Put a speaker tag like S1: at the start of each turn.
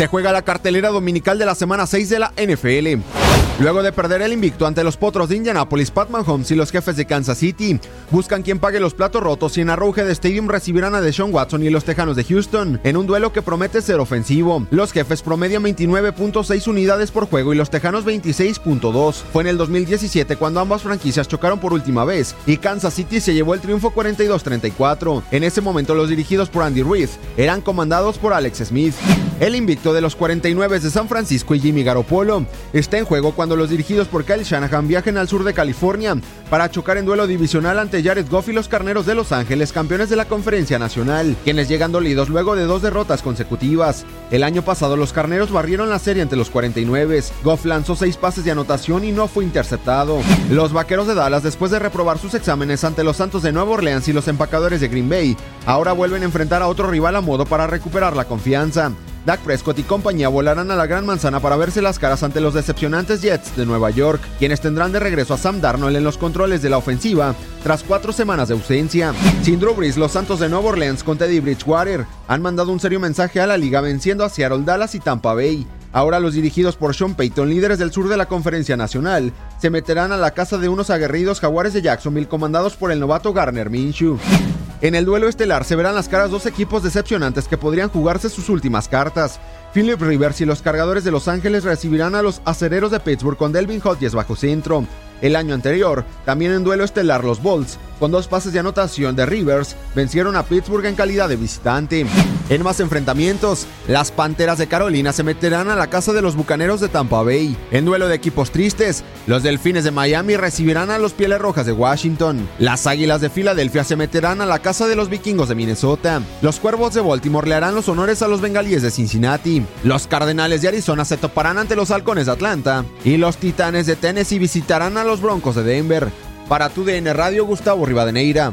S1: Se juega la cartelera dominical de la semana 6 de la NFL. Luego de perder el invicto ante los Potros de Indianapolis, Pat Mahomes y los jefes de Kansas City buscan quien pague los platos rotos y en Arrowhead Stadium recibirán a Deshaun Watson y los Tejanos de Houston en un duelo que promete ser ofensivo. Los jefes promedian 29.6 unidades por juego y los Tejanos 26.2. Fue en el 2017 cuando ambas franquicias chocaron por última vez y Kansas City se llevó el triunfo 42-34. En ese momento los dirigidos por Andy Reid eran comandados por Alex Smith. El invicto de los 49 de San Francisco y Jimmy Garoppolo está en juego cuando los dirigidos por Kyle Shanahan viajen al sur de California para chocar en duelo divisional ante Jared Goff y los Carneros de Los Ángeles, campeones de la Conferencia Nacional, quienes llegan dolidos luego de dos derrotas consecutivas. El año pasado los Carneros barrieron la serie ante los 49. Goff lanzó seis pases de anotación y no fue interceptado. Los Vaqueros de Dallas, después de reprobar sus exámenes ante los Santos de Nueva Orleans y los Empacadores de Green Bay, ahora vuelven a enfrentar a otro rival a modo para recuperar la confianza. Dak Prescott y compañía volarán a la Gran Manzana para verse las caras ante los decepcionantes Jets de Nueva York, quienes tendrán de regreso a Sam Darnold en los controles de la ofensiva tras cuatro semanas de ausencia. Sin Drew Brees, los Santos de Nueva Orleans con Teddy Bridgewater han mandado un serio mensaje a la liga venciendo a Seattle, Dallas y Tampa Bay. Ahora los dirigidos por Sean Payton, líderes del sur de la Conferencia Nacional, se meterán a la casa de unos aguerridos jaguares de Jacksonville comandados por el novato Garner Minshew. En el duelo estelar se verán las caras dos equipos decepcionantes que podrían jugarse sus últimas cartas. Philip Rivers y los cargadores de Los Ángeles recibirán a los acereros de Pittsburgh con Delvin Hodges bajo centro. El año anterior, también en duelo estelar los Bulls, con dos pases de anotación de Rivers, vencieron a Pittsburgh en calidad de visitante. En más enfrentamientos, las Panteras de Carolina se meterán a la casa de los Bucaneros de Tampa Bay. En duelo de equipos tristes, los Delfines de Miami recibirán a los Pieles Rojas de Washington. Las Águilas de Filadelfia se meterán a la casa de los Vikingos de Minnesota. Los Cuervos de Baltimore le harán los honores a los Bengalíes de Cincinnati. Los Cardenales de Arizona se toparán ante los Halcones de Atlanta. Y los Titanes de Tennessee visitarán a los Broncos de Denver. Para tu DN Radio, Gustavo Rivadeneira.